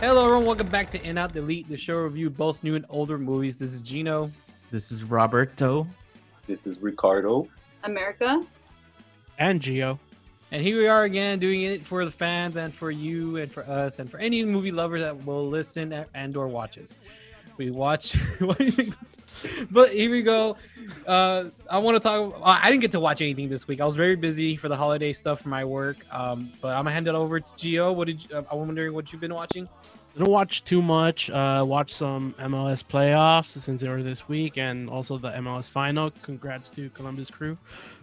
Hello, everyone. Welcome back to In Out Delete, the show review both new and older movies. This is Gino. This is Roberto. This is Ricardo. America. And Geo. And here we are again doing it for the fans and for you and for us and for any movie lover that will listen and or watches. We watch. but here we go. Uh, I want to talk. I didn't get to watch anything this week. I was very busy for the holiday stuff for my work. Um, but I'm gonna hand it over to Geo. What did you, I'm wondering what you've been watching? Didn't watch too much. Uh, some MLS playoffs since they were this week, and also the MLS final. Congrats to Columbus Crew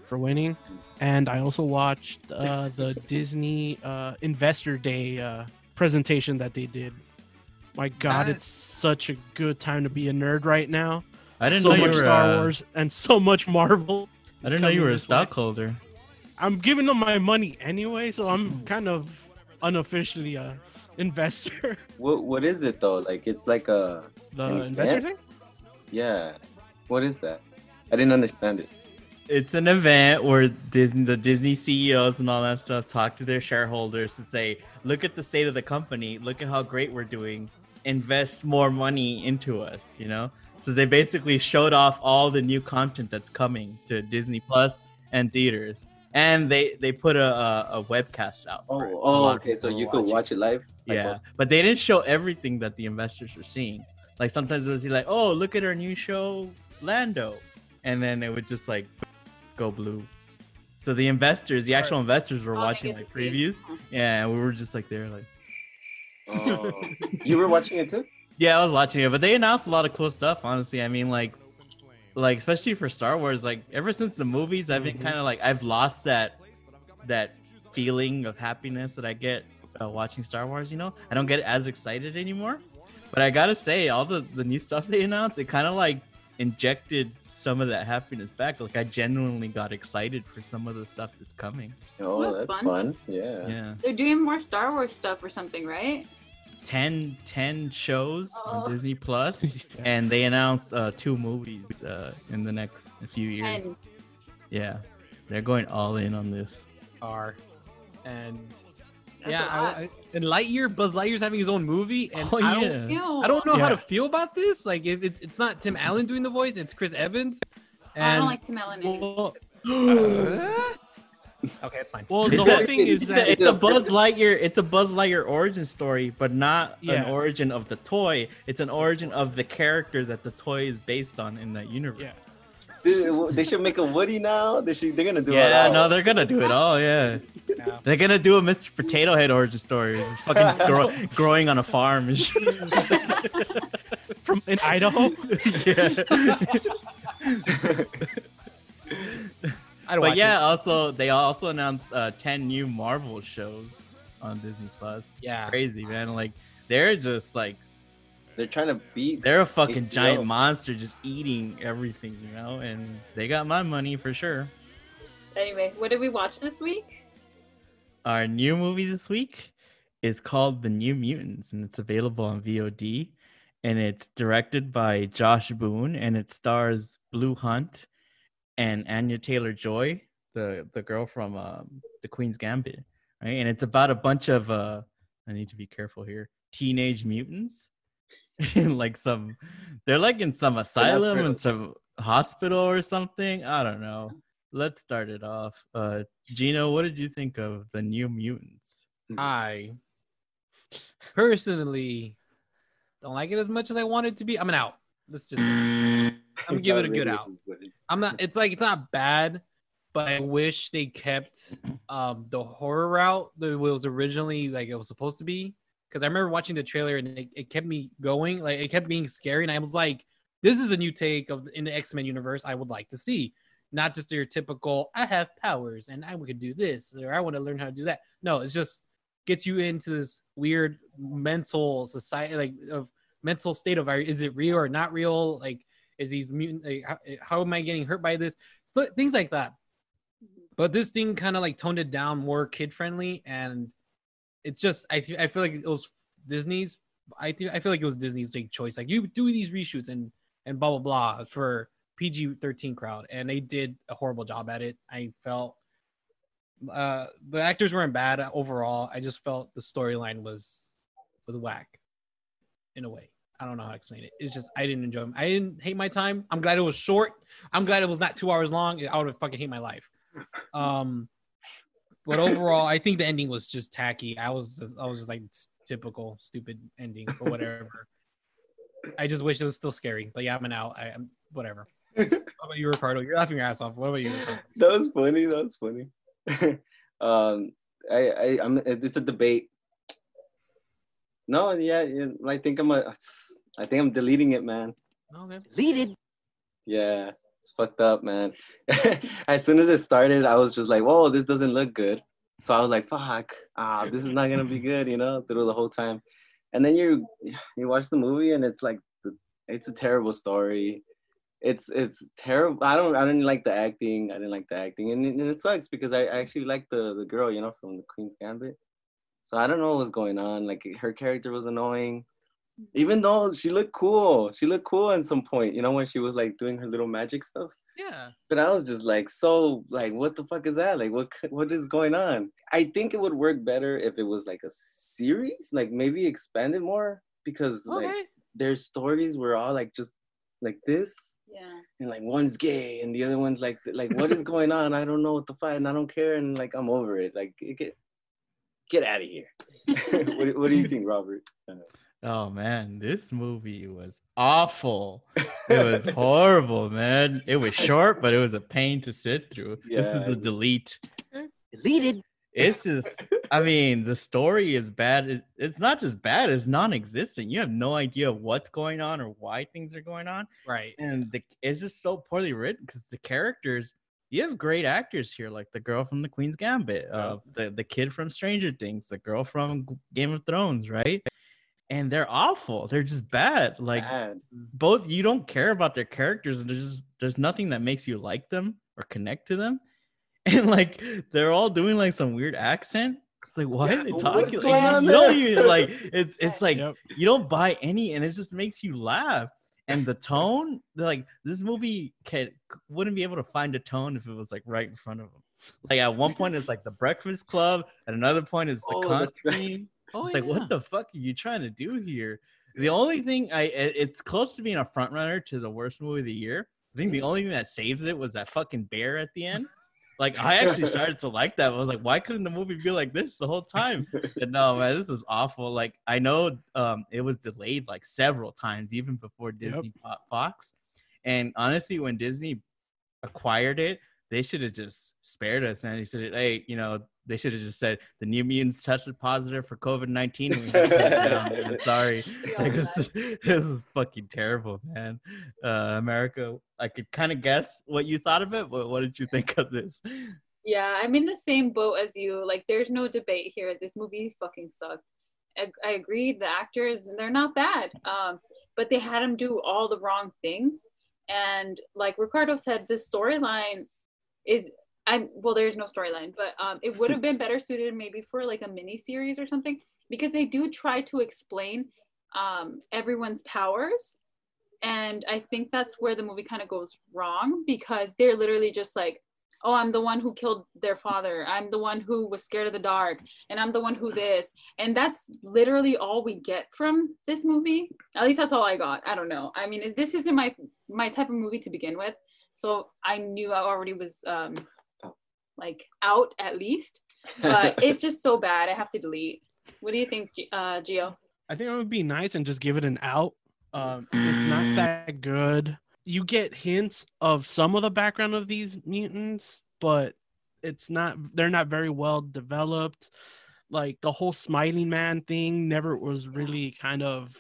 for winning. And I also watched uh, the Disney uh, Investor Day uh, presentation that they did. My God, it's such a good time to be a nerd right now. I didn't so know much you were. Star uh, Wars and so much Marvel. I didn't know you were a this way. stockholder. I'm giving them my money anyway, so I'm kind of unofficially a investor. What what is it though? Like it's like a The investor thing? yeah. What is that? I didn't understand it. It's an event where Disney, the Disney CEOs and all that stuff talk to their shareholders and say, "Look at the state of the company. Look at how great we're doing. Invest more money into us." You know. So they basically showed off all the new content that's coming to Disney Plus and theaters, and they they put a a, a webcast out. Oh, for it. Oh, a oh okay. So you could watch it live. Like, Yeah, but they didn't show everything that the investors were seeing. Like sometimes it was like, "Oh, look at our new show, Lando," and then it would just like go blue. So the investors, the actual investors, were Oh, watching like to see it. previews. Yeah, and we were just like there, like, Oh. you were watching it too? yeah, I was watching it, but they announced a lot of cool stuff. Honestly, I mean, like, like especially for Star Wars, like ever since the movies, I've been Mhm. kind of like I've lost that that feeling of happiness that I get uh, watching Star Wars. You know, I don't get as excited anymore. But I gotta say, all the the new stuff they announced, it kind of like injected some of that happiness back. Like I genuinely got excited for some of the stuff that's coming. Oh, Well, that's that's fun. fun. Yeah. Yeah, They're doing more Star Wars stuff or something, right? 10, 10 shows Oh. on Disney Plus, and they announced uh, two movies uh, in the next few years. And Yeah, they're going all in on this. Are and that's yeah, a I, lot. I, and Lightyear, Buzz Lightyear's having his own movie, and Oh I don't, yeah. I don't know how to feel about this. Like, if it, it's not Tim Allen doing the voice, it's Chris Evans. And I don't like Tim Allen. anyway. well, okay, it's fine. well, the a- whole thing is It's a, that it's a Buzz Lightyear. It's a Buzz Lightyear origin story, but not an origin of the toy. It's an origin of the character that the toy is based on in that universe. Yeah. Dude, they should make a Woody now. They should. They're gonna do it. Yeah, no, they're gonna do it all. Yeah, Yeah. they're gonna do a Mr. Potato Head origin story. It's fucking grow, growing on a farm and shit. from in Idaho. yeah. I don't But yeah, it. also they also announced uh, ten new Marvel shows on Disney Plus. Yeah. crazy man. Like they're just like They're trying to beat. they're a fucking HBO. giant monster just eating everything, you know. And they got my money for sure. Anyway, what did we watch this week? Our new movie this week is called The New Mutants, and it's available on VOD. And it's directed by Josh Boone, and it stars Blu Hunt and Anya Taylor Joy, the the girl from um, The Queen's Gambit, right? And it's about a bunch of uh, I need to be careful here, teenage mutants, in like some, they're like in some asylum and some hospital or something. I don't know. Let's start it off. Uh, Gino, what did you think of the New Mutants? I personally don't like it as much as I want it to be. I'm an out. Let's just. I'm give it a good out. it's- I'm not. It's like it's not bad, but I wish they kept um the horror route that it was originally like it was supposed to be. Because I remember watching the trailer and it, it kept me going. Like it kept being scary, and I was like, "This is a new take of in the X Men universe. I would like to see." Not just your typical "I have powers and I could do this" or "I want to learn how to do that." No, it's just gets you into this weird mental society, like of mental state of are- is it real or not real? Like, is these mutant? Like, how, how am I getting hurt by this? So, things like that. But this thing kind of like toned it down more kid friendly, and it's just I th- I feel like it was Disney's. I think I feel like it was Disney's big choice. Like you do these reshoots and and blah blah blah for PG thirteen crowd, and they did a horrible job at it. I felt uh the actors weren't bad overall. I just felt the storyline was was whack. in a way. I don't know how to explain it. It's just I didn't enjoy them. I didn't hate my time. I'm glad it was short. I'm glad it was not two hours long. I would have fucking hate my life. Um, but overall, I think the ending was just tacky. I was just, I was just like typical stupid ending or whatever. I just wish it was still scary. But yeah, I'm an out. I, am whatever. How about you, Ricardo? You're laughing your ass off. What about you? Ricardo? that was funny. That was funny. um, I, I, I'm. It's a debate. No, yeah, yeah, I think I'm a. I think I'm deleting it, man. Okay. Deleted. Yeah, it's fucked up, man. as soon as it started, I was just like, "Whoa, this doesn't look good." So I was like, "Fuck, ah, this is not gonna be good," you know, through the whole time. And then you you watch the movie, and it's like, it's a terrible story. It's it's terrible. I don't I didn't like the acting. I didn't like the acting, and, and it sucks because I actually like the the girl, you know, from the Queen's Gambit. So I don't know what's going on. Like her character was annoying. Mm-hmm. Even though she looked cool. She looked cool at some point you know when she was like doing her little magic stuff. Yeah. but i was just like so like what the fuck is that? Like what what is going on? I think it would work better if it was like a series. Like maybe expand it more because like their stories were all like just like this. Yeah. and like one's gay and the other one's like like what is going on? I don't know what the fight and i don't care. And like i'm over it. Like get get out of here what, do- what do you think robert Oh man, this movie was awful. It was horrible, man. It was short, but it was a pain to sit through. This is Yeah. a delete. Deleted. It's just, I mean, the story is bad. It- It's not just bad; it's non-existent. You have no idea what's going on or why things are going on, Right. and the, it's just so poorly written because the characters. You have great actors here, like the girl from the Queen's Gambit, uh, the the kid from Stranger Things, the girl from Game of Thrones, right? And they're awful. They're just bad. Like Bad. both you don't care about their characters there's just there's nothing that makes you like them or connect to them and like they're all doing like some weird accent it's like why Yeah, are they what's talking like, you know you like it's it's like Yep. you don't buy any and it just makes you laugh and the tone like this movie can wouldn't be able to find a tone if it was like right in front of them like at one point it's like the breakfast club at another point it's the Oh, right. Oh, it's like what the fuck are you trying to do here? The only thing i it's close to being a front runner to the worst movie of the year. I think the only thing that saves it was that fucking bear at the end like i actually started to like that i was like why couldn't the movie be like this the whole time? But no man this is awful. Like i know um it was delayed like several times even before disney bought fox. And honestly when disney acquired it they should have just spared us and they said hey you know they should have just said the new mutants tested positive for covid-19 and we have to take it down. I'm sorry Yeah, like, this, is, this is fucking terrible man uh america i could kind of guess what you thought of it but what did you think of this Yeah, I'm in the same boat as you. Like, there's no debate here. This movie fucking sucked. I, I agree. The actors, they're not bad. Um, but they had him do all the wrong things. And like Ricardo said, the storyline is I well, there's no storyline, but um, it would have been better suited maybe for like a mini series or something because they do try to explain um, everyone's powers. And I think that's where the movie kind of goes wrong because they're literally just like, oh, I'm the one who killed their father. I'm the one who was scared of the dark. And I'm the one who this. And that's literally all we get from this movie. At least that's all I got. I don't know. I mean, this isn't my my type of movie to begin with. So I knew I already was um like out at least. But it's just so bad. I have to delete. What do you think, uh, Gio? I think it would be nice and just give it an out. Um, it's not that good. You get hints of some of the background of these mutants, but it's not. They're not very well developed. Like the whole smiling man thing never was really kind of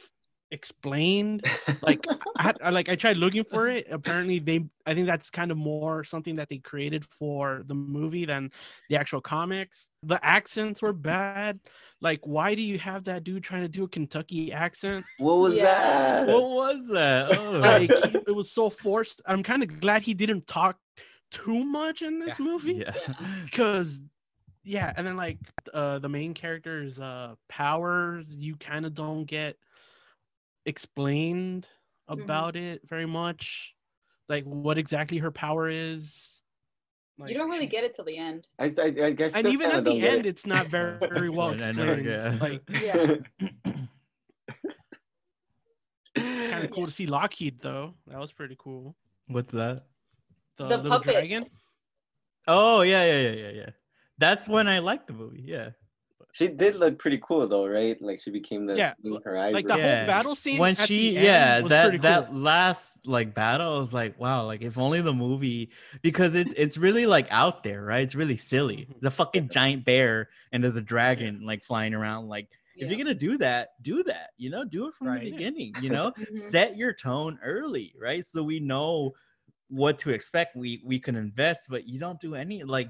explained. Like I, I like I tried looking for it. Apparently, they I think that's kind of more something that they created for the movie than the actual comics. The accents were bad. Like, why do you have that dude trying to do a Kentucky accent? what was Yeah. that? what was that oh. Like, it was so forced. I'm kind of glad he didn't talk too much in this Yeah. movie yeah because yeah and then like uh the main character's uh powers you kind of don't get explained Mhm. about it very much like what exactly her power is like, you don't really get it till the end. I, I, I guess. and even at the end it. it's not very, very well I never explained get- like Yeah. Kind of cool to see Lockheed though. That was pretty cool. What's that? The, The little puppet. dragon. Oh yeah, yeah, yeah, yeah, yeah. That's when I liked the movie. Yeah. She did look pretty cool though, right? Like she became the Yeah, in her. Like the Yeah. whole battle scene when at she the end yeah was that pretty that last like battle I was like wow like if only the movie because it's it's really like out there right it's really silly Mhm. the fucking giant bear and there's a dragon like flying around like if you're gonna do that do that you know do it from Right. the beginning you know Mhm. set your tone early right so we know what to expect we we can invest but you don't do any like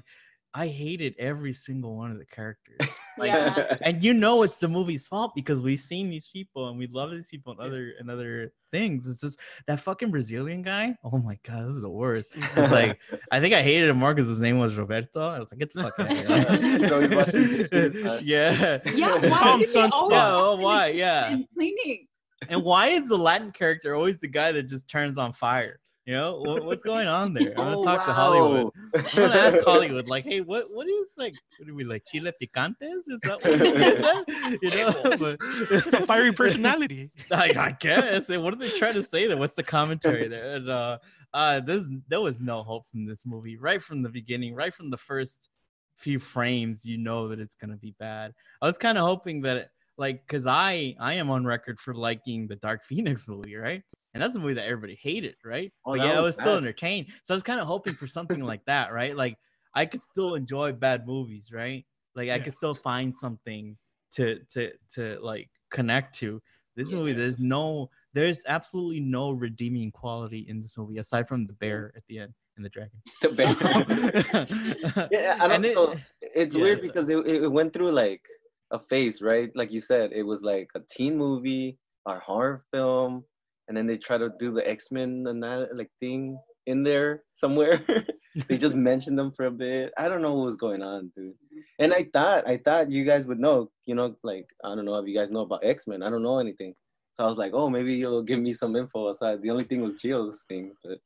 I hated every single one of the characters like Yeah. and you know it's the movie's fault because we've seen these people and we love these people and other and other things. It's just that fucking Brazilian guy. Oh my god, this is the worst. It's like I think I hated him more because his name was Roberto. I was like, get the fuck out of He's always washing here. yeah. Yeah, why did they always Yeah, oh, why? Yeah. and cleaning? And why is the Latin character always the guy that just turns on fire? You know what, what's going on there? I'm gonna Oh, talk to Hollywood. I'm gonna ask Hollywood, like, hey, what what is like what do we like chile picantes? Is that what he that? You know, It's the fiery personality. I, I guess. And what are they trying to say there? What's the commentary there? And uh uh there's there was no hope from this movie right from the beginning, right from the first few frames, you know that it's gonna be bad. I was kind of hoping that like because I I am on record for liking the Dark Phoenix movie, right? And that's a movie that everybody hated, right? Oh, but yeah, I was oh, was still entertained. So I was kind of hoping for something like that, right? Like I could still enjoy bad movies, right? Like I could still find something to to to like connect to. This movie, there's no, there's absolutely no redeeming quality in this movie aside from the bear at the end and the dragon. The bear. yeah, I don't And it- so it's yeah, weird so- because it, it went through like a phase, right? Like you said, it was like a teen movie, a horror film, and then they try to do the X-Men and that like thing in there somewhere. they just mentioned them for a bit. I don't know what was going on, dude. And I thought I thought you guys would know, you know, like I don't know if you guys know about X-Men. I don't know anything. So I was like, oh, maybe you'll give me some info aside. The only thing was Gio's thing, but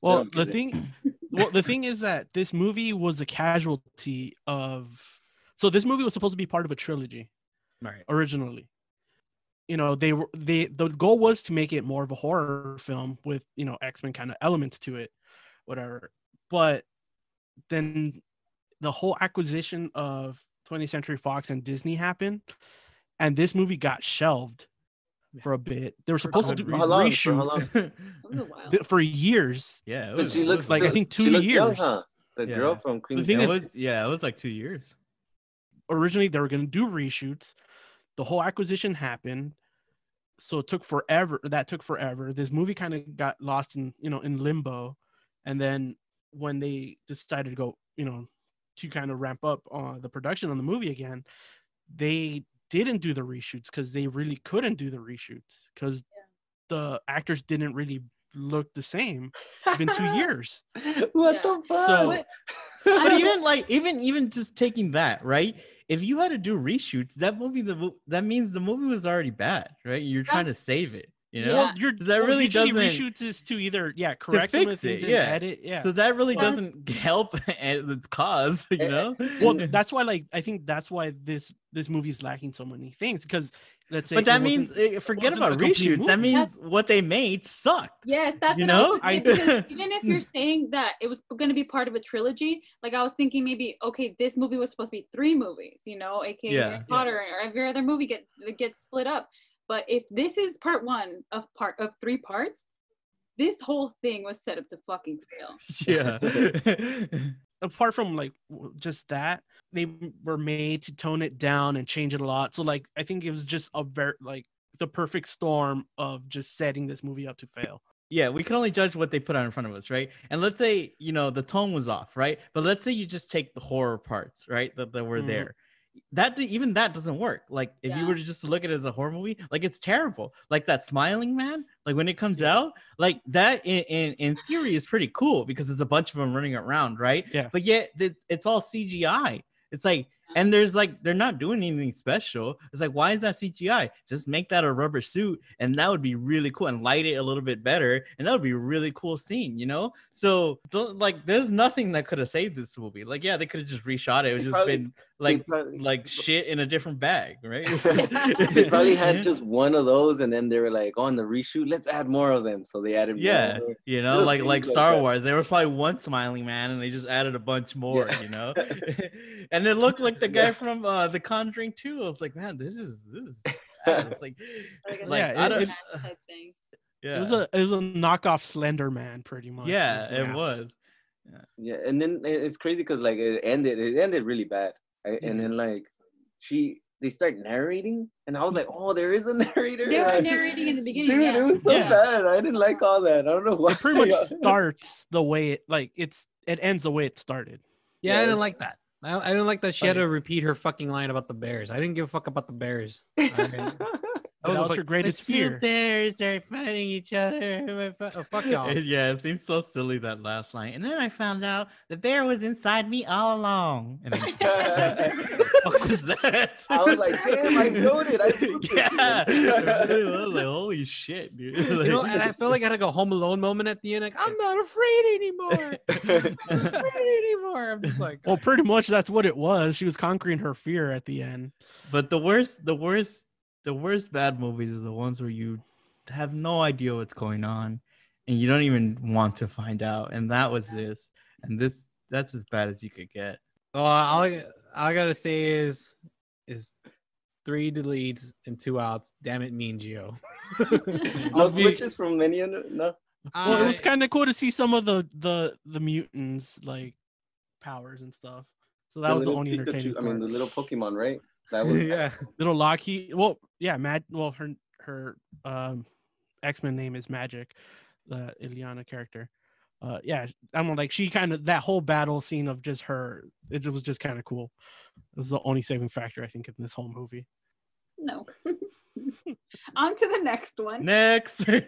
Well, the thing, well, the thing is that this movie was a casualty of. So this movie was supposed to be part of a trilogy Right. originally. You know, they were they the goal was to make it more of a horror film with you know X Men kind of elements to it, whatever. But then the whole acquisition of 20th Century Fox and Disney happened, and this movie got shelved for a bit. They were For supposed to do For how long? For reshoots long? That was a while. th- for years. yeah, it was, she looks was like, I still- think she two looks young, years. huh? The Yeah. girl from Queen. thing it is- was yeah, it was like two years. Originally they were going to do reshoots the whole acquisition happened so it took forever that took forever this movie kind of got lost in you know in limbo and then when they decided to go you know to kind of ramp up uh, the production on the movie again they didn't do the reshoots because they really couldn't do the reshoots because the actors didn't really look the same it's been two years what Yeah. the fuck? So- What? But even like even even just taking that right, if you had to do reshoots, that movie the mo- that means the movie was already bad, right? You're trying to save it, you know. Yeah. well you're that well, really usually doesn't- reshoots is to either yeah correct some of the fix it, things and yeah. edit yeah So that really Yeah. doesn't help its cause, you Eh, know. well that's why like i think that's why this this movie is lacking so many things because let's say but that means eh, forget about complete reshoots. That movie. means what they made sucked. Yes, that's You what I know? was I- even if you're saying that it was going to be part of a trilogy, like I was thinking maybe okay, this movie was supposed to be three movies, you know, aka Yeah, Harry yeah. Potter or every other movie get gets split up. But if this is part one of part of three parts, this whole thing was set up to fucking fail. Yeah. apart from like just that they were made to tone it down and change it a lot so like i think it was just a very like the perfect storm of just setting this movie up to fail yeah, we can only judge what they put out in front of us, right? And let's say, you know, the tone was off, right? But let's say you just take the horror parts, right? That, that were Mhm. there. That even that doesn't work. Like if you Yeah. were to just look at it as a horror movie, like it's terrible. Like that smiling man, like when it comes Yeah. out, like that in, in in theory is pretty cool because it's a bunch of them running around, right? Yeah. But yet it's all CGI. It's like uh-huh. and there's like they're not doing anything special. It's like why is that CGI? Just make that a rubber suit, and that would be really cool, and light it a little bit better, and that would be a really cool scene, you know. So don't like there's nothing that could have saved this movie. Like yeah, they could have just reshot it. It would just probably- been like probably- like shit in a different bag, right? they probably had just one of those, and then they were like, on the reshoot, let's add more of them. So they added yeah, more. you know, like like things like Star. Wars. There was probably one smiling man, and they just added a bunch more, Yeah. you know. and it looked like the guy from uh, The Conjuring too. I was like, man, this is this is. bad." It's like, Like like Yeah, I it- don't. it- type thing. yeah, It was a it was a knockoff Slender Man, pretty much. yeah, is what it was. Yeah, and then it's crazy because like it ended, it ended really bad, I- and then mm-hmm. like she, they start narrating, and I was like, oh, there is a narrator. They were Like, narrating in the beginning. Dude, yeah. it was so Yeah. bad. I didn't like all that. I don't know why. It pretty much starts the way it like it's it ends the way it started. Yeah, I didn't like that. I, I didn't like that she had to repeat her fucking line about the bears. I didn't give a fuck about the bears. I- That was like, her greatest "The two fear." Bears are fighting each other. Oh, fuck y'all. Yeah, it seems so silly that last line. And then I found out the bear was inside me all along. And then, what was that? I was like, damn, I wrote it. I yeah, it really was like, holy shit, dude. You know, and I felt like I had like a Home Alone moment at the end. Like, I'm not afraid anymore. I'm not afraid anymore. I'm just like, Well, pretty much that's what it was. She was conquering her fear at the end. but the worst, the worst, the worst bad movies is the ones where you have no idea what's going on and you don't even want to find out. And that was this. And this, that's as bad as you could get. oh, all, I, all I gotta say is, is three deletes and two outs. Damn it, mean Geo. no switches from Minion. No. Well, it was kind of cool to see some of the the the mutants like powers and stuff. So that was the only Pikachu- entertaining I mean, the little Pokemon, right? That was yeah. Little Lockheed. Well, yeah, Mad. Well, her her um X Men name is Magic, the Illyana character. Uh, yeah, I'm like she kind of that whole battle scene of just her. It was just kind of cool. It was the only saving factor I think in this whole movie. No. On to the next one. Next.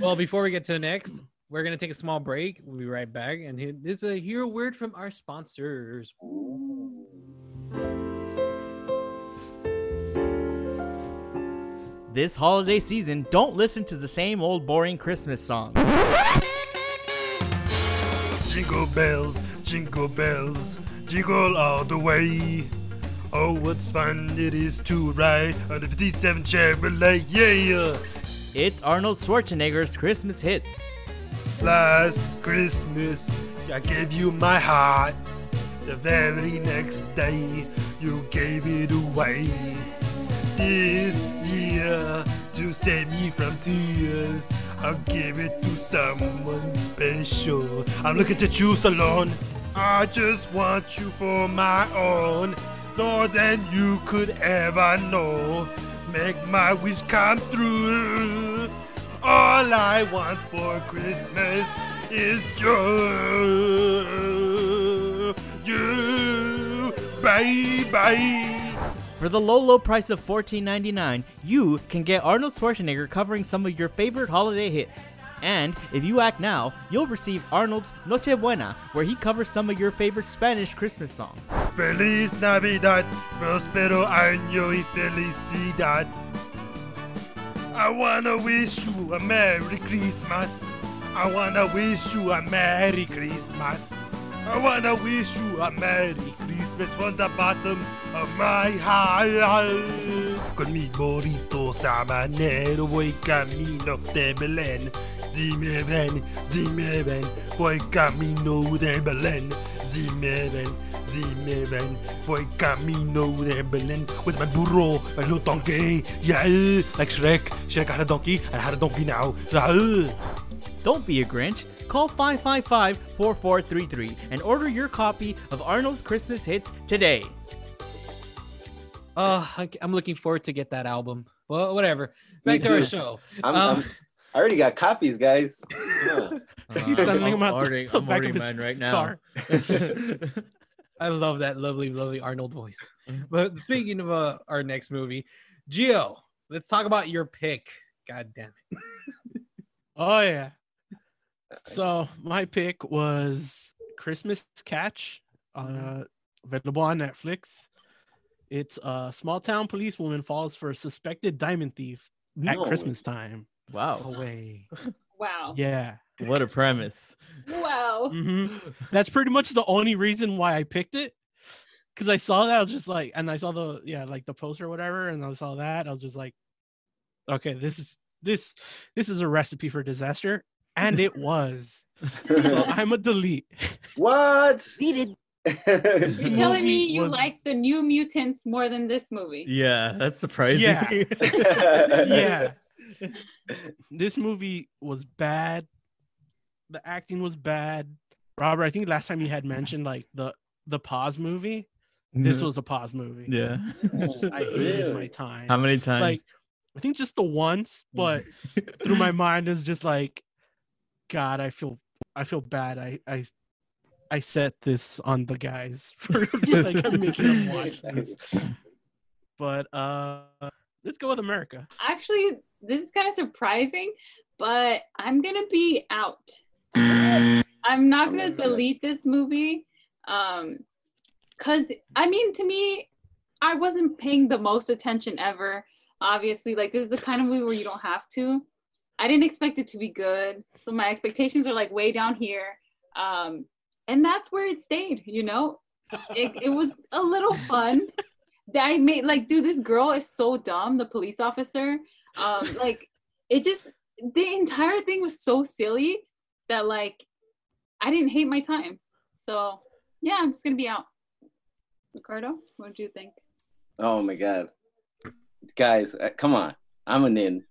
Well, before we get to the next, we're gonna take a small break. We'll be right back, and this is a hear a word from our sponsors. This holiday season, don't listen to the same old boring Christmas songs. Jingle bells, jingle bells, jingle all the way. Oh, what's fun it is to ride on the 57 Chevrolet, yeah! It's Arnold Schwarzenegger's Christmas hits. Last Christmas, I gave you my heart. The very next day, you gave it away. This year, to save me from tears, I'll give it to someone special. I'm looking to choose alone. I just want you for my own, more than you could ever know. Make my wish come true. All I want for Christmas is you, you, baby. For the low, low price of $14.99, you can get Arnold Schwarzenegger covering some of your favorite holiday hits. And if you act now, you'll receive Arnold's Noche Buena, where he covers some of your favorite Spanish Christmas songs. Feliz Navidad, prospero año y felicidad. I wanna wish you a Merry Christmas. I wanna wish you a Merry Christmas. I wanna wish you a Merry Christmas from the bottom of my heart. Con mi burrito sabanero voy camino de Belén. Si me ven, si me ven, voy camino de Belén. Si me ven, si me ven, voy camino de Belén with my burro, my little donkey. Yeah, like Shrek. Shrek had a donkey, I had a donkey now. Don't be a Grinch. Call 555 4433 and order your copy of Arnold's Christmas hits today. Oh, I- I'm looking forward to get that album. Well, whatever. Back to our show. I'm, Um, I'm, I already got copies, guys. Yeah. He's Uh, sending I'm him out the ordering, I'm ordering his mine right now. I love that lovely, lovely Arnold voice. But speaking of uh, our next movie, Geo, let's talk about your pick. God damn it. Oh yeah. So my pick was Christmas Catch, uh, available on Netflix. It's a small town policewoman falls for a suspected diamond thief at No. Christmas time. wow. No way. Wow. Yeah. What a premise. Wow. hmm That's pretty much the only reason why I picked it. because I saw that I was just like, and I saw the yeah like the poster or whatever, and I saw that I was just like, okay, this is this this is a recipe for disaster, and it was. So I'm a delete. what? Deleted. You're telling me you was- like the New Mutants more than this movie? Yeah, that's surprising. Yeah. yeah. this movie was bad. The acting was bad. Robert, I think last time you had mentioned like the the pause movie. This mm-hmm. was a pause movie. yeah. I hated my time. How many times? like I think just the once, but mm. through my mind is just like, God, I feel I feel bad. I I I set this on the guys for like I'm making them watch this. But uh let's go with America. Actually, this is kind of surprising, but I'm gonna be out. I'm not gonna delete this movie. Um, cause I mean, to me, I wasn't paying the most attention ever. Obviously, like this is the kind of movie where you don't have to. I didn't expect it to be good, so my expectations are like way down here. Um, and that's where it stayed. You know, it, it was a little fun. That I made like, dude, this girl is so dumb. The police officer, um, like, it just the entire thing was so silly that like I didn't hate my time. So yeah, I'm just gonna be out. Ricardo, what do you think? Oh my god, guys, uh, come on! I'm an in.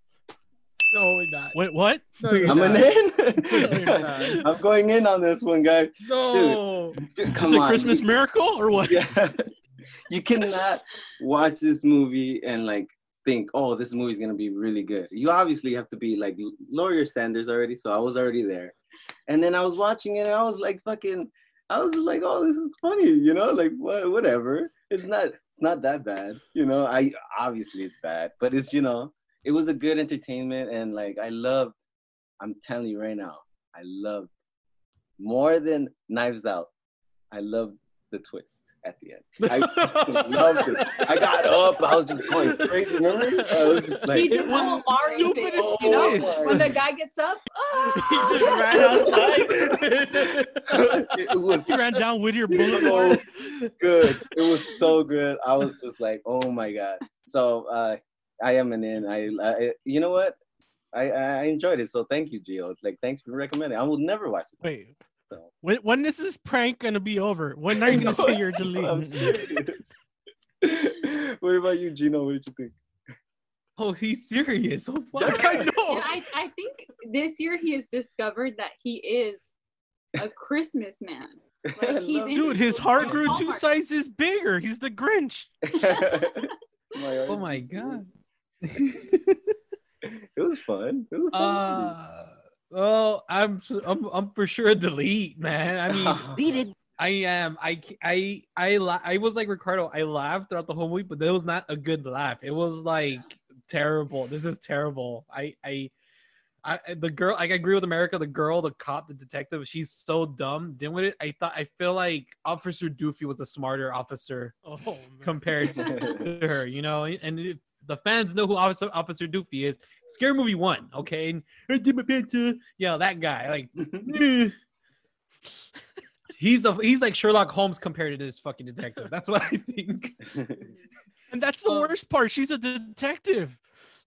No, we're not. Wait, what? No, I'm not. an in. not. I'm going in on this one, guys. No. Dude, come Is it on. Christmas miracle or what? Yeah. you cannot watch this movie and like think, oh, this movie's gonna be really good. You obviously have to be like lower your standards already. So I was already there, and then I was watching it and I was like, fucking, I was just like, oh, this is funny, you know, like what, whatever. It's not, it's not that bad, you know. I obviously it's bad, but it's you know, it was a good entertainment and like I loved. I'm telling you right now, I loved more than Knives Out. I loved the twist at the end. I loved it. I got up. I was just going crazy. Remember? I was just he did the whole Mario stupidest thing, you know? twist. When the guy gets up, He ah! just ran outside. it was you ran down with your so bullet. good. It was so good. I was just like, oh my god. So uh, I am an in. I, I, you know what? I, I enjoyed it. So thank you, Gio. Like, thanks for recommending. I will never watch this. Wait, So. when when is this prank gonna be over? When are you gonna No, say you're I'm deleting? serious. what about you, Gino? What did you think? Oh, he's serious. Oh, Yeah, fuck. I know. And I, I think this year he has discovered that he is a Christmas man. Like, he's Dude, his heart grew two sizes bigger. He's the Grinch. Oh my god. It was fun. It was fun. Uh, well, I'm s- I'm I'm for sure a delete, man. I mean, I am. I la- I was like Ricardo. I laughed throughout the whole movie, but it was not a good laugh. It was like terrible. This is terrible. I I. I, the girl, like, I agree with America. The girl, the cop, the detective, she's so dumb. Didn't with it, I thought, I feel like Officer Doofy was the smarter officer Oh, compared to her, you know. And if the fans know who Officer Officer Doofy is. Scary Movie One, okay. And I did my best to- yeah, that guy, like, eh. he's a he's like Sherlock Holmes compared to this fucking detective. That's what I think. And that's the Uh, worst part. She's a detective.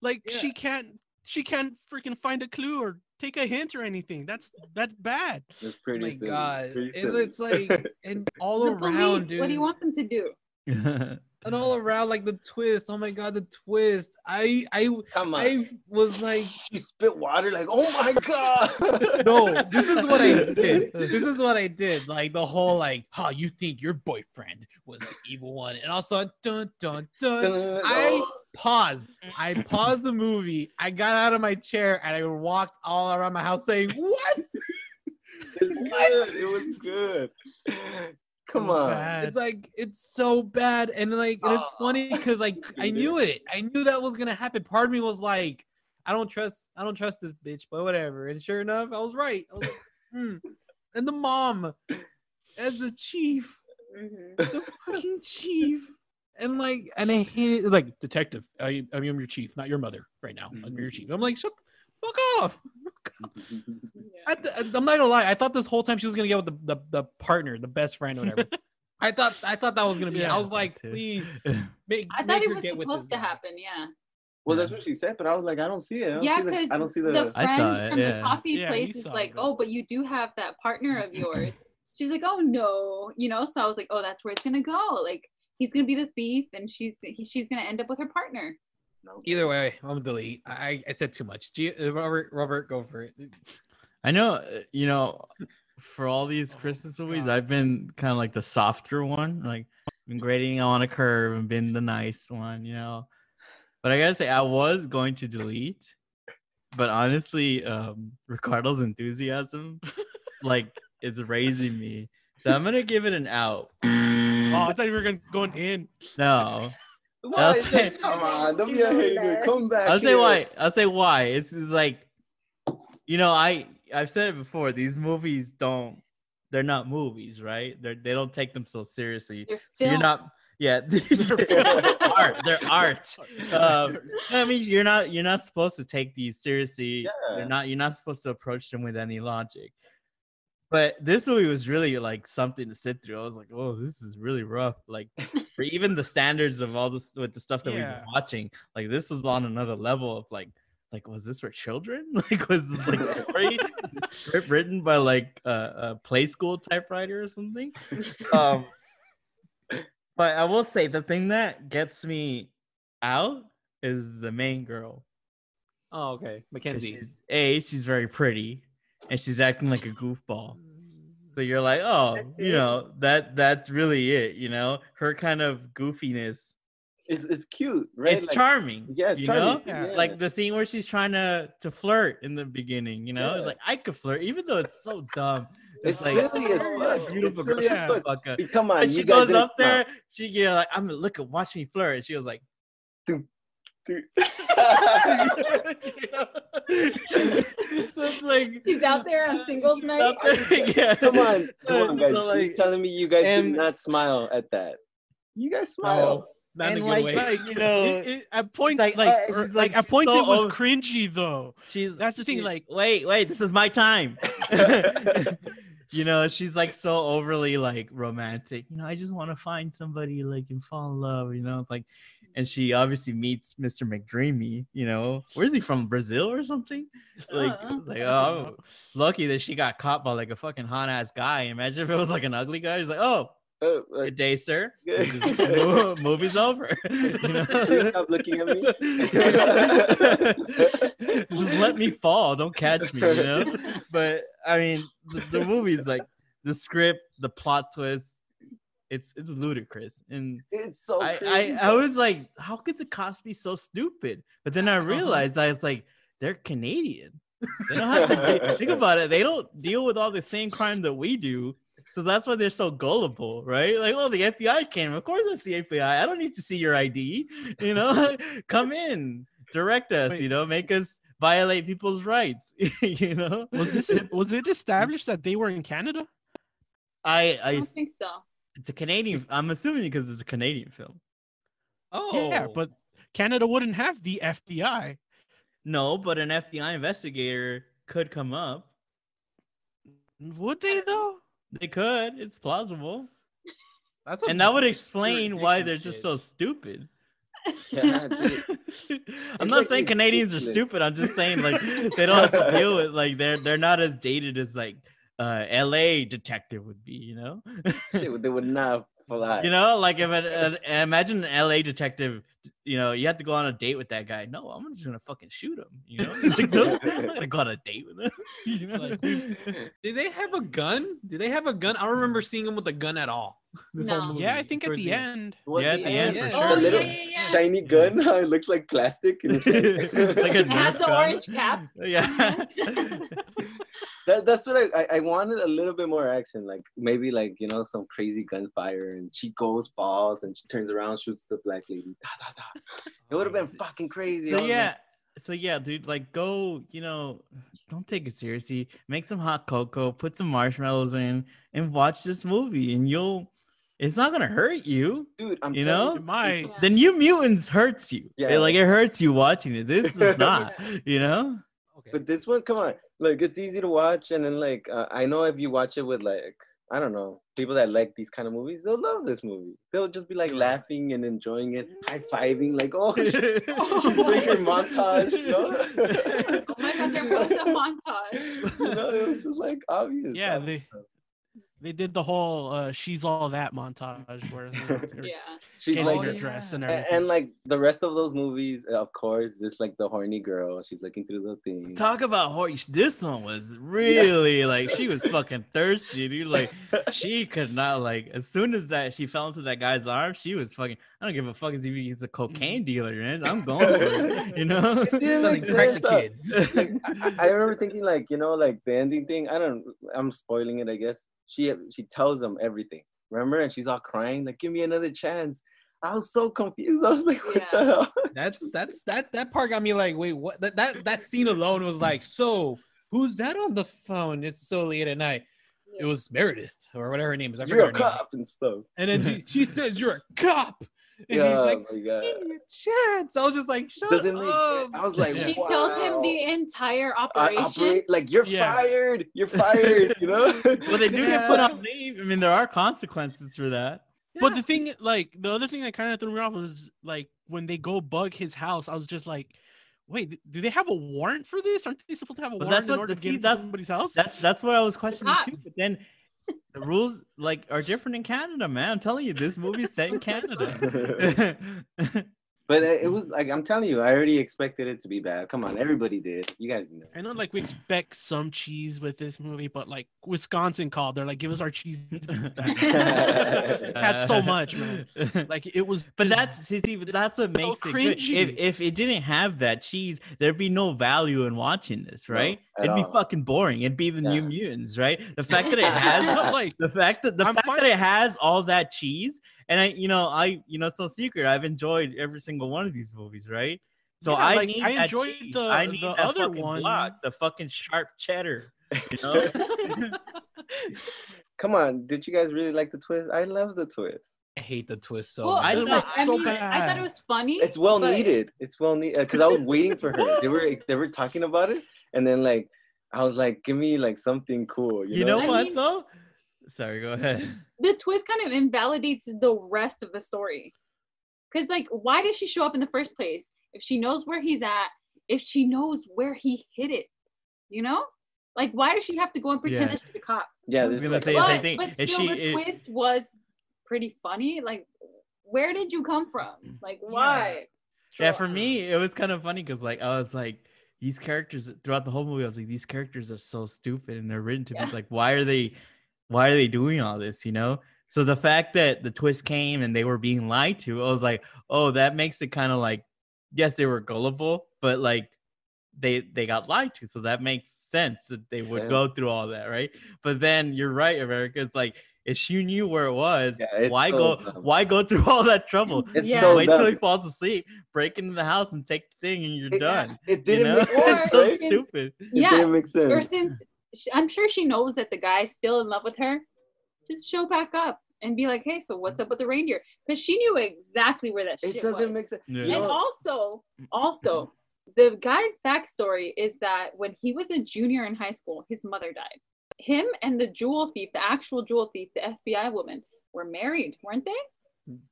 Like Yeah. she can't she can't freaking find a clue or take a hint or anything. That's that's bad. It's Oh pretty my silly. god, Pretty and silly. it's like and all The around, police, dude. what do you want them to do? And all around, like the twist. Oh my god, the twist. I I. I was like, she spit water like, oh my god. no, this is what I did. This is what I did. Like the whole like, huh, you think your boyfriend was the evil one, and also dun dun dun. I paused. I paused the movie. I got out of my chair and I walked all around my house saying, "What?" It's good. It was good. Come It on. bad. It's like it's so bad, and like and it's funny because like I knew it. I knew that was gonna happen. Part of me was like, I don't trust. I don't trust this bitch, but whatever. And sure enough, I was right. I was like, hmm. And the mom as the chief. Mhm. the fucking chief. And like, and I hate it. Like, detective, I, I am your chief, not your mother right now. I'm your chief. I'm like, shut the fuck off. I th- I'm not gonna lie. I thought this whole time she was gonna get with the, the, the partner, the best friend, or whatever. I thought I thought that was gonna be. Yeah, I was like, too. please make. I thought make it was supposed to guy. happen. Yeah. Well, that's what she said, but I was like, I don't see it. I don't Yeah, see the, because I don't see the. the I friend saw it, from yeah. the coffee Yeah, place is like, it. "Oh, but you do have that partner of yours." She's like, "Oh no," you know. So I was like, "Oh, that's where it's gonna go. Like he's gonna be the thief, and she's he, she's gonna end up with her partner." No. Either way, I'm gonna delete. I I said too much. G- uh, Robert, Robert, go for it. I know, uh, you know, for all these Oh, Christmas movies, God. I've been kind of like the softer one, like been grading on a curve and been the nice one, you know. But I gotta say, I was going to delete, but honestly, um, Ricardo's enthusiasm, like, is raising me. So I'm gonna give it an out. Oh, I thought you were gonna going in. No, Why I'll say- Come on, don't be a hater. Come back. I'll say here. why. I'll say why. It's, it's like, you know, I I've said it before. These movies don't. They're not movies, right? They they don't take themselves seriously. They're you're not. Yeah, they're art. They're art. Um, I mean, you're not. You're not supposed to take these seriously. Yeah. You're not. You're not supposed to approach them with any logic. But this movie was really like something to sit through. I was like, oh, this is really rough. Like for even the standards of all this with the stuff that we've been watching, like this was on another level of like, like was this for children? Like was this like story script written by like a, a play school typewriter or something? Um, but I will say the thing that gets me out is the main girl. Oh, okay Mackenzie. She's, a, she's very pretty, and she's acting like a goofball. So you're like, oh, That's you it. know, that that's really it. You know, her kind of goofiness. It's, it's cute, right? It's Like, charming. Yeah, it's you charming. know? Yeah. Yeah. Like the scene where she's trying to to flirt in the beginning. You know, Yeah. it's like I could flirt, even though it's so dumb. It's like silly as "Oh, fuck. you're It's Beautiful silly girl, as fuck. fuck come on, And she guys goes up there. She you know, like, I'm gonna look at watch me flirt. And she was like, smile. Dude. so it's like She's out there on singles night. there, yeah. come on, come on, guys. So, You're telling me you guys and- did not smile at that. You guys No, smile. not in a and good like, way. like, you know, It- it- at points, like, like, uh, or- she's like, like, at she's points, so it was over- cringy though. she's That's the thing, she- like- wait, wait, this is my time. you know, she's like so overly like romantic. You know, I just want to find somebody like and fall in love. You know, like, and she obviously meets Mr. McDreamy. You know, where's he from? Brazil or something? Like, Uh-uh. like oh, lucky that she got caught by like a fucking hot ass guy. Imagine if it was like an ugly guy. He's like, oh, Uh, uh, good day, sir. Good. Just movie's over. You know? You stop looking at me. Just let me fall. Don't catch me, you know? But I mean, the, the movie's like the script, the plot twist, it's it's ludicrous. And it's so I. I, I was like, how could the cost be so stupid? But then I uh-huh. realized I was like, they're Canadian. They don't have to de- think about it. They don't deal with all the same crime that we do. So that's why they're so gullible, right? Like, oh, the FBI came. Of course, it's the FBI. I don't need to see your ID. You know, come in, direct us. Wait. You know, make us violate people's rights. you know, Was this It's- was it established that they were in Canada? I, I I, don't think so. It's a Canadian. I'm assuming because it's a Canadian film. oh, Yeah, but Canada wouldn't have the FBI. No, but an FBI investigator could come up. Would they though? They could. It's plausible. that's and that would explain why they're just so stupid. Yeah, dude. I'm not like saying Canadians are stupid. I'm just saying like they don't have to deal with like they're they're not as dated as like uh LA detective would be, you know? Shit, they would not fly. you know, like if an, an imagine an LA detective, you know, you have to go on a date with that guy. No, I'm just gonna fucking shoot him, you know? Like, I'm not gonna go on a date with him. You know? Like, Did they have a gun? Did they have a gun? I don't remember seeing him with a gun at all. This whole No. movie, Yeah, I think at towards the end. Well, Yeah, at the end, for yeah. sure. The Oh, little yeah, yeah, yeah. shiny gun, how it looks like plastic. and it's like- Like a It has Nerf the orange cap. Yeah. That, that's what I, I I wanted a little bit more action, like maybe like you know some crazy gunfire and she goes falls and she turns around shoots the black lady. Da, da, da. It would oh, have been fucking crazy. So was yeah so yeah dude like go you know don't take it seriously make some hot cocoa put some marshmallows in and watch this movie and you'll it's not gonna hurt you dude, I'm you know? It might. Yeah. the new mutants hurts you Yeah. It, like it hurts you watching it this is not you know Okay. But this one, come on, like it's easy to watch, and then like uh, I know if you watch it with like I don't know people that like these kind of movies. They'll love this movie. They'll just be like laughing and enjoying it, high fiving, like oh, she- she's doing her montage. You know? Oh my god, there was a montage. you know, it was just like obvious. Yeah, obvious they- stuff. They did the whole uh, "She's All That" montage where they're Yeah. she's getting like her yeah. dress and A- everything. And, like the rest of those movies, of course, it's like the horny girl. She's looking through the thing. Talk about horny. This one was really like she was fucking thirsty, dude. Like she could not like as soon as that she fell into that guy's arms, she was fucking. I don't give a fuck if he's a cocaine dealer, man. I'm going for it, you know. It didn't make Something crack sense, the kids. Like, I, I remember thinking like you know like the ending thing. I don't. I'm spoiling it. I guess she she tells him everything. Remember, and she's all crying like, "Give me another chance." I was so confused. I was like, "What the hell?" That's that's that that part got me like, wait, what? That that that scene alone was like, so who's that on the phone? It's so late at night. It was Meredith or whatever her name is. I You're a forgot her name. cop and stuff. And then she, she says, "You're a cop," and yeah, he's like, my God. "Give me a chance." I was just like, "Shut Doesn't up." sense. I was like, She wow. tells him the entire I operation. operate like you're Yeah. fired. You're fired. You know. well, they do get put on leave. I mean, there are consequences for that. But the thing, like the other thing that kind of threw me off was like when they go bug his house. I was just like, wait, do they have a warrant for this? Aren't they supposed to have a But warrant that's in what- order to see, get into that's- somebody's house? That's that's what I was questioning too. But then the rules like are different in Canada, man. I'm telling you, this movie's set in Canada. But it it mm-hmm. was like I'm telling you, I already expected it to be bad. Come on, everybody did. You guys know. I know, like we expect some cheese with this movie, but like Wisconsin called, they're like, "Give us our cheese." Had so much, man. Like it was, But that's see, see, that's what makes it good. If if it didn't have that cheese, there'd be no value in watching this, right? at It'd be fucking boring. It'd be the New Mutants, right? The fact that it has like the fact that the I'm fact fine- that it has all that cheese, and I, you know, I, you know, it's no secret. I've enjoyed every single one of these movies, right? So Yeah, I like, need I enjoyed cheese. the- I need the other one. block, the fucking sharp cheddar. You know? Come on, did you guys really like the twist? I love the twist. I hate the twist so Well, much. I It no, was I, so mean, I thought it was funny. It's well but- needed. It's well needed because uh, I was waiting for her. They were they were talking about it, and then like I was like, give me like something cool. You, you know I what mean- though? Sorry, go ahead. The twist kind of invalidates the rest of the story. Because, like, why did she show up in the first place? If she knows where he's at, if she knows where he hid it, you know? Like, why does she have to go and pretend Yeah. that she's a cop? Yeah, I was this gonna like, say the but, same thing. but If still, she- the it- twist was pretty funny. Like, where did you come from? Like, why? Yeah, So, for me, it was kind of funny because like I was like, these characters throughout the whole movie, I was like, these characters are so stupid and they're written to Yeah. be like, why are they, why are they doing all this? You know. So the fact that the twist came and they were being lied to, I was like, oh, that makes it kind of like, yes, they were gullible, but like they they got lied to, so that makes sense that they would go through all that, right? But then you're right, America. It's like if she knew where it was, Yeah, why so go dumb. why go through all that trouble? It's Yeah. so Wait till he falls asleep, break into the house and take the thing, and you're It- done. It didn't know? make sense, it's so right? since- stupid. It Yeah. didn't make sense. Or since sh- I'm sure she knows that the guy's still in love with her, just show back up and be like, hey, so what's up with the reindeer? Because she knew exactly where that shit it doesn't was. make sense. Yeah. And know- also, also, the guy's backstory is that when he was a junior in high school, his mother died. Him and the jewel thief, the actual jewel thief, the FBI woman, were married, weren't they?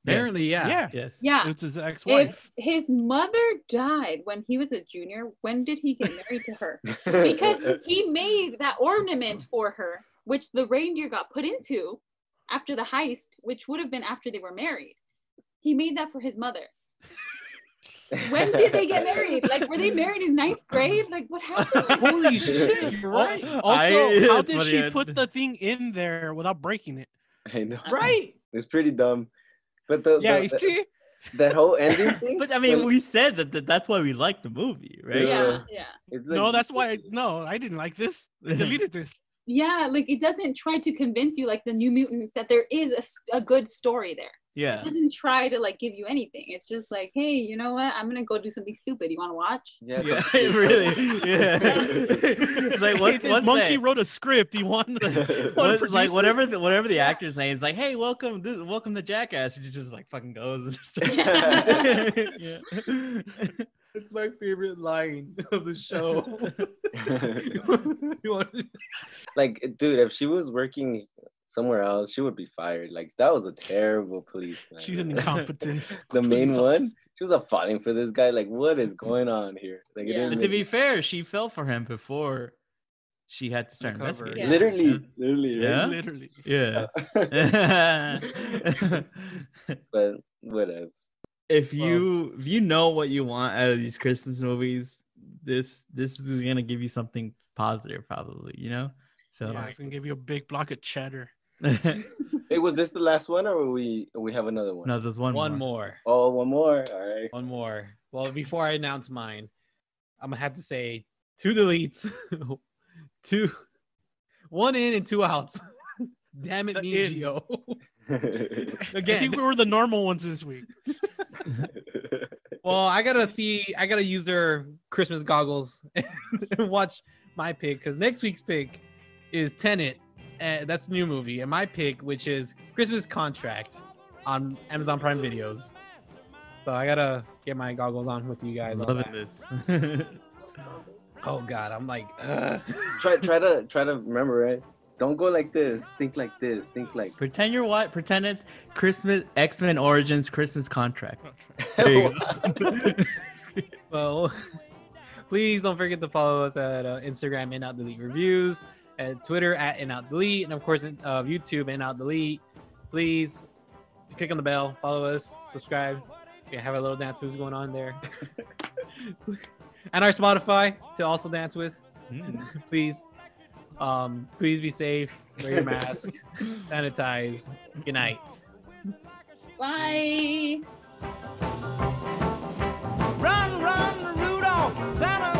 Apparently, yeah. yeah, Yes. Yeah. it's his ex-wife. his mother died when he was a junior, when did he get married to her? Because he made that ornament for her, which the reindeer got put into after the heist, which would have been after they were married. He made that for his mother. When did they get married? Like, were they married in ninth grade? Like, what happened? Holy shit! You're right. Also, I- how did she I- put the thing in there without breaking it? I know. Right. It's pretty dumb. But the, Yeah, the- you the- see, that whole ending thing. But I mean, when- we said that, that that's why we like the movie, right? Yeah, yeah. it's no, that's why. I, no, I didn't like this. I deleted this. Yeah, like it doesn't try to convince you, like the New Mutants, that there is a, a good story there. Yeah. It doesn't try to like give you anything. It's just like, hey, you know what? I'm gonna go do something stupid. You want to watch? Yeah, Yeah, really. Yeah. it's like what's, what's monkey that? wrote a script. He won. What- like whatever the whatever the actor's saying, is like, hey, welcome, this, welcome to Jackass. He just like fucking goes. yeah. It's my favorite line of the show. You want- like dude if she was working somewhere else, she would be fired. Like that was a terrible policeman. She's an incompetent. the main police one. She was a falling for this guy. Like, what is going on here? Like, it Yeah. didn't But to be fair, she fell for him before she had to start Recover. investigating. Yeah. literally, literally, Yeah? Literally. Yeah. but whatever. if Well- you if you know what you want out of these Christmas movies, this this is gonna give you something positive, probably. You know. So Yeah, it's gonna give you a big block of cheddar. No, Hey, was this the last one, or we we have another one? No, there's one, One more. more. Oh, one more. All right. One more. Well, before I announce mine, I'm gonna have to say two deletes, two, one in and two outs. Damn it, The me and in. Gio. I Again. think we were the normal ones this week. Well, I gotta see. I gotta use their Christmas goggles and watch my pick because next week's pick is Tenet. And that's the new movie, and my pick, which is Christmas Contract, on Amazon Prime Videos. So I gotta get my goggles on with you guys. Loving this. Oh God, I'm like, ugh. try try to try to remember it. Don't go like this. Think like this. Think like. pretend you're what? Pretend it's Christmas X Men Origins Christmas contract. There you go. well, please don't forget to follow us at uh, Instagram and out delete reviews, at Twitter at and out delete, and of course uh, YouTube and out delete. Please click on the bell, follow us, subscribe. We have a little dance moves going on there, and our Spotify to also dance with. Mm. Please, um, please be safe. Wear your mask. sanitize. Good night. Bye. Run, run, Rudolph! Santa